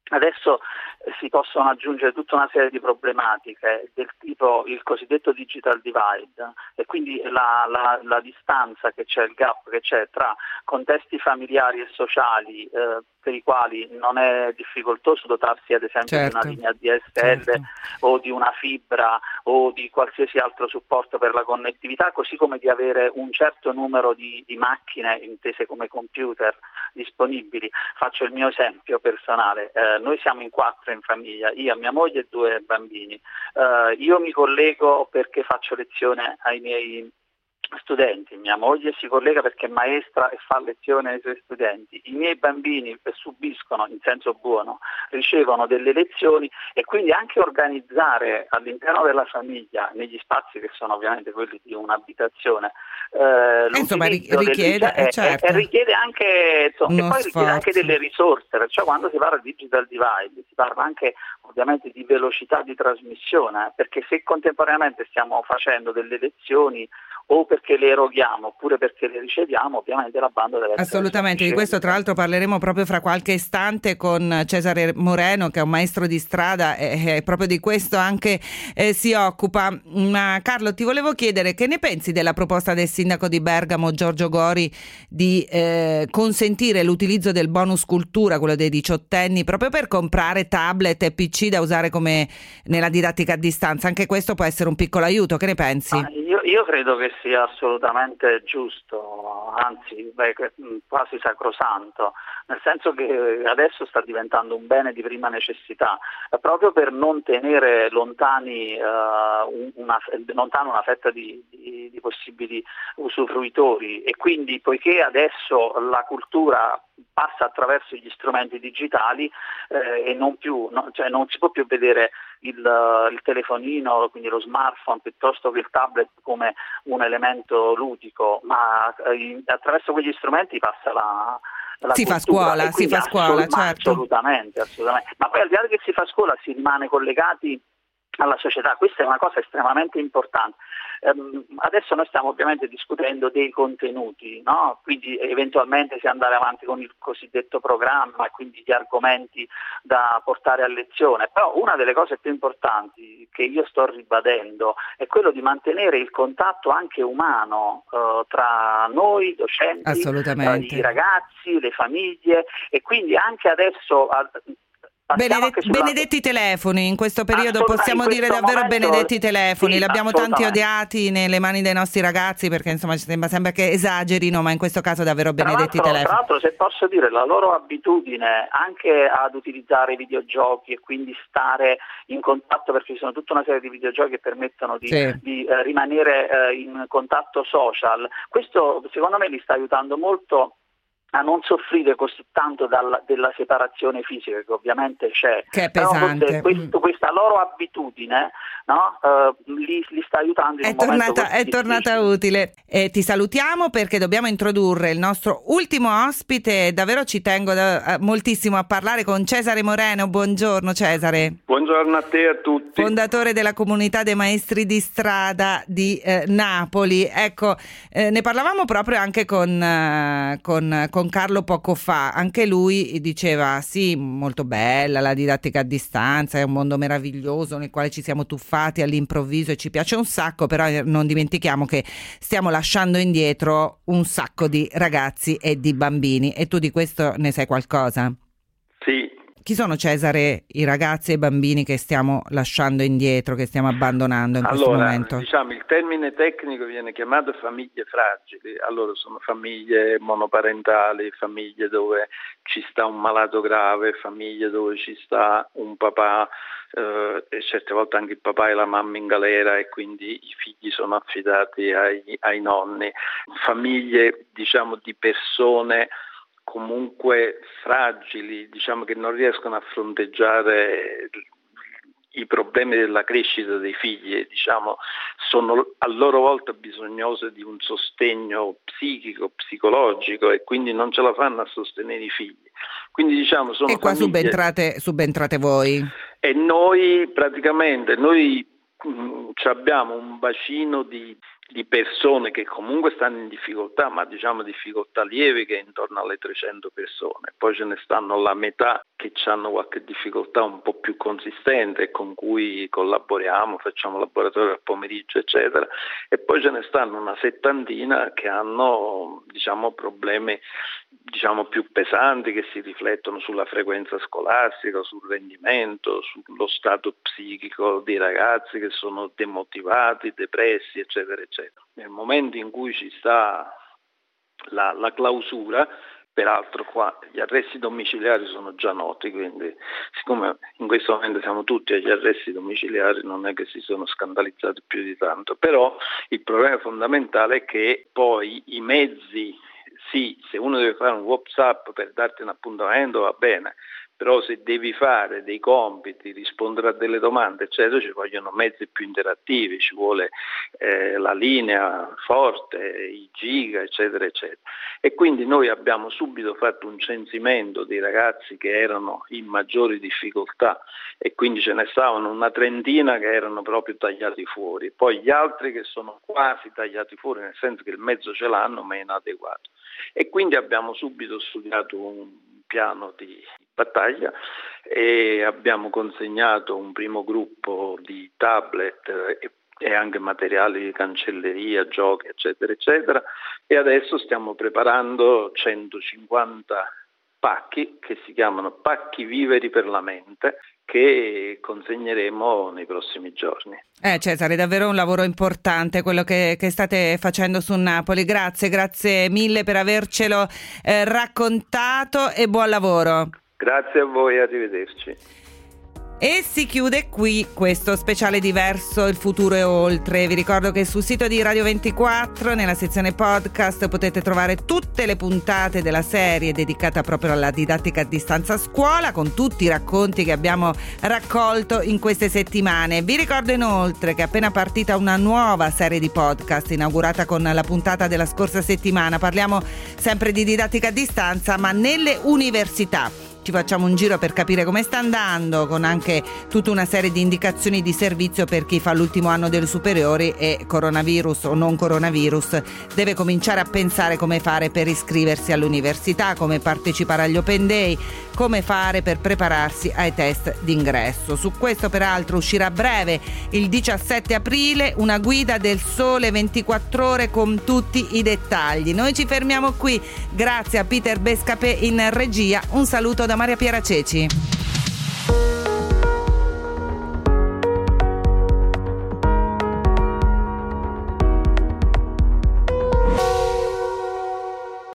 Adesso eh, si possono aggiungere tutta una serie di problematiche del tipo il cosiddetto digital divide e quindi la, la, la distanza che c'è, il gap che c'è tra contesti familiari e sociali eh, per i quali non è difficoltoso dotarsi ad esempio certo. di una certo. linea DSL certo. o di una fibra o di qualsiasi altro supporto per la connettività, così come di avere un certo numero di, di macchine intese come computer disponibili. Faccio il mio esempio personale. Eh, eh, noi siamo in quattro in famiglia, io, mia moglie e due bambini. Eh, io mi collego perché faccio lezione ai miei studenti, mia moglie si collega perché è maestra e fa lezione ai suoi studenti, i miei bambini subiscono in senso buono, ricevono delle lezioni e quindi anche organizzare all'interno della famiglia, negli spazi che sono ovviamente quelli di un'abitazione, eh, insomma richiede, è, certo. è, richiede anche, insomma, e poi richiede anche delle risorse, perciò quando si parla di digital divide si parla anche ovviamente di velocità di trasmissione, perché se contemporaneamente stiamo facendo delle lezioni o perché le eroghiamo oppure perché le riceviamo, ovviamente la banda deve essere Assolutamente, di questo tra l'altro parleremo proprio fra qualche istante con Cesare Moreno che è un maestro di strada e, e proprio di questo anche eh, si occupa. Ma Carlo ti volevo chiedere che ne pensi della proposta del sindaco di Bergamo Giorgio Gori di eh, consentire l'utilizzo del bonus cultura, quello dei diciottenni, proprio per comprare tablet e PC da usare come nella didattica a distanza. Anche questo può essere un piccolo aiuto, che ne pensi? Ah, io, io credo che sia assolutamente giusto, anzi beh, quasi sacrosanto, nel senso che adesso sta diventando un bene di prima necessità, proprio per non tenere lontani, uh, una, lontano una fetta di, di, di possibili usufruitori. E quindi poiché adesso la cultura passa attraverso gli strumenti digitali eh, e non, più, no, cioè non si può più vedere il, il, telefonino, quindi lo smartphone piuttosto che il tablet come un elemento ludico, ma eh, attraverso quegli strumenti passa la, la si fa scuola, si fa scuola, certo. Assolutamente, assolutamente. Ma poi al di là che si fa scuola si rimane collegati alla società, questa è una cosa estremamente importante. Um, adesso noi stiamo ovviamente discutendo dei contenuti, no? quindi eventualmente se andare avanti con il cosiddetto programma e quindi gli argomenti da portare a lezione, però una delle cose più importanti che io sto ribadendo è quello di mantenere il contatto anche umano uh, tra noi docenti, uh, i ragazzi, le famiglie e quindi anche adesso Benedetti, sulla... benedetti telefoni, in questo periodo possiamo dire davvero momento, benedetti telefoni, sì, l'abbiamo tanti odiati nelle mani dei nostri ragazzi perché insomma ci sembra, sembra che esagerino, ma in questo caso davvero benedetti tra telefoni. Tra l'altro se posso dire, la loro abitudine anche ad utilizzare i videogiochi e quindi stare in contatto perché ci sono tutta una serie di videogiochi che permettono di, sì. di eh, rimanere eh, in contatto social, questo secondo me li sta aiutando molto a non soffrire così tanto dalla, della separazione fisica che ovviamente c'è. Che è pesante. Questo, questa loro abitudine no, uh, li, li, sta aiutando in è un tornata, È tornata utile. E ti salutiamo perché dobbiamo introdurre il nostro ultimo ospite. Davvero ci tengo da, moltissimo a parlare con Cesare Moreno. Buongiorno Cesare. Buongiorno a te e a tutti. Fondatore della comunità dei maestri di strada di eh, Napoli. Ecco, eh, ne parlavamo proprio anche con, eh, con, con con Carlo poco fa, anche lui diceva sì, molto bella la didattica a distanza, è un mondo meraviglioso nel quale ci siamo tuffati all'improvviso e ci piace un sacco, però eh, non dimentichiamo che stiamo lasciando indietro un sacco di ragazzi e di bambini e tu di questo ne sai qualcosa? Chi sono Cesare i ragazzi e i bambini che stiamo lasciando indietro, che stiamo abbandonando in questo allora, momento? Diciamo, il termine tecnico viene chiamato famiglie fragili, allora sono famiglie monoparentali, famiglie dove ci sta un malato grave, famiglie dove ci sta un papà eh, e certe volte anche il papà e la mamma in galera e quindi i figli sono affidati ai, ai nonni, famiglie diciamo di persone comunque fragili, diciamo che non riescono a fronteggiare i problemi della crescita dei figli, diciamo, sono a loro volta bisognose di un sostegno psichico, psicologico e quindi non ce la fanno a sostenere i figli. Quindi, diciamo, sono e qua famiglie... subentrate, subentrate voi? E noi praticamente, noi mh, mm, abbiamo un bacino di di persone che comunque stanno in difficoltà, ma diciamo difficoltà lievi che è intorno alle 300 persone. Poi ce ne stanno la metà che hanno qualche difficoltà un po' più consistente con cui collaboriamo, facciamo laboratorio al pomeriggio, eccetera. E poi ce ne stanno una settantina che hanno diciamo, problemi diciamo, più pesanti che si riflettono sulla frequenza scolastica, sul rendimento, sullo stato psichico dei ragazzi che sono demotivati, depressi, eccetera, eccetera. Nel momento in cui ci sta la, la clausura, Peraltro qua gli arresti domiciliari sono già noti, quindi siccome in questo momento siamo tutti agli arresti domiciliari non è che si sono scandalizzati più di tanto, però il problema fondamentale è che poi i mezzi sì, se uno deve fare un WhatsApp per darti un appuntamento va bene, però se devi fare dei compiti, rispondere a delle domande, eccetera, ci vogliono mezzi più interattivi, ci vuole eh, la linea forte, i giga, eccetera, eccetera. E quindi noi abbiamo subito fatto un censimento dei ragazzi che erano in maggiori difficoltà e quindi ce ne stavano una trentina che erano proprio tagliati fuori, poi gli altri che sono quasi tagliati fuori, nel senso che il mezzo ce l'hanno ma è inadeguato e quindi abbiamo subito studiato un piano di battaglia e abbiamo consegnato un primo gruppo di tablet e, e anche materiali di cancelleria, giochi eccetera eccetera. E adesso stiamo preparando 150 pacchi che si chiamano pacchi viveri per la mente che consegneremo nei prossimi giorni. Eh Cesare, davvero un lavoro importante quello che, che state facendo su Napoli. Grazie, grazie mille per avercelo eh, raccontato e buon lavoro. Grazie a voi, arrivederci. E si chiude qui questo speciale diverso Il futuro è oltre. Vi ricordo che sul sito di Radio 24, nella sezione podcast, potete trovare tutte le puntate della serie dedicata proprio alla didattica a distanza a scuola, con tutti i racconti che abbiamo raccolto in queste settimane. Vi ricordo inoltre che è appena partita una nuova serie di podcast inaugurata con la puntata della scorsa settimana. Parliamo sempre di didattica a distanza, ma nelle università ci facciamo un giro per capire come sta andando, con anche tutta una serie di indicazioni di servizio per chi fa l'ultimo anno delle superiori e coronavirus o non coronavirus deve cominciare a pensare come fare per iscriversi all'università, come partecipare agli open day, come fare per prepararsi ai test d'ingresso. Su questo peraltro uscirà a breve il 17 aprile una guida del sole 24 ore con tutti i dettagli. Noi ci fermiamo qui, grazie a Peter Bescape in regia, un saluto da Maria Piera Ceci.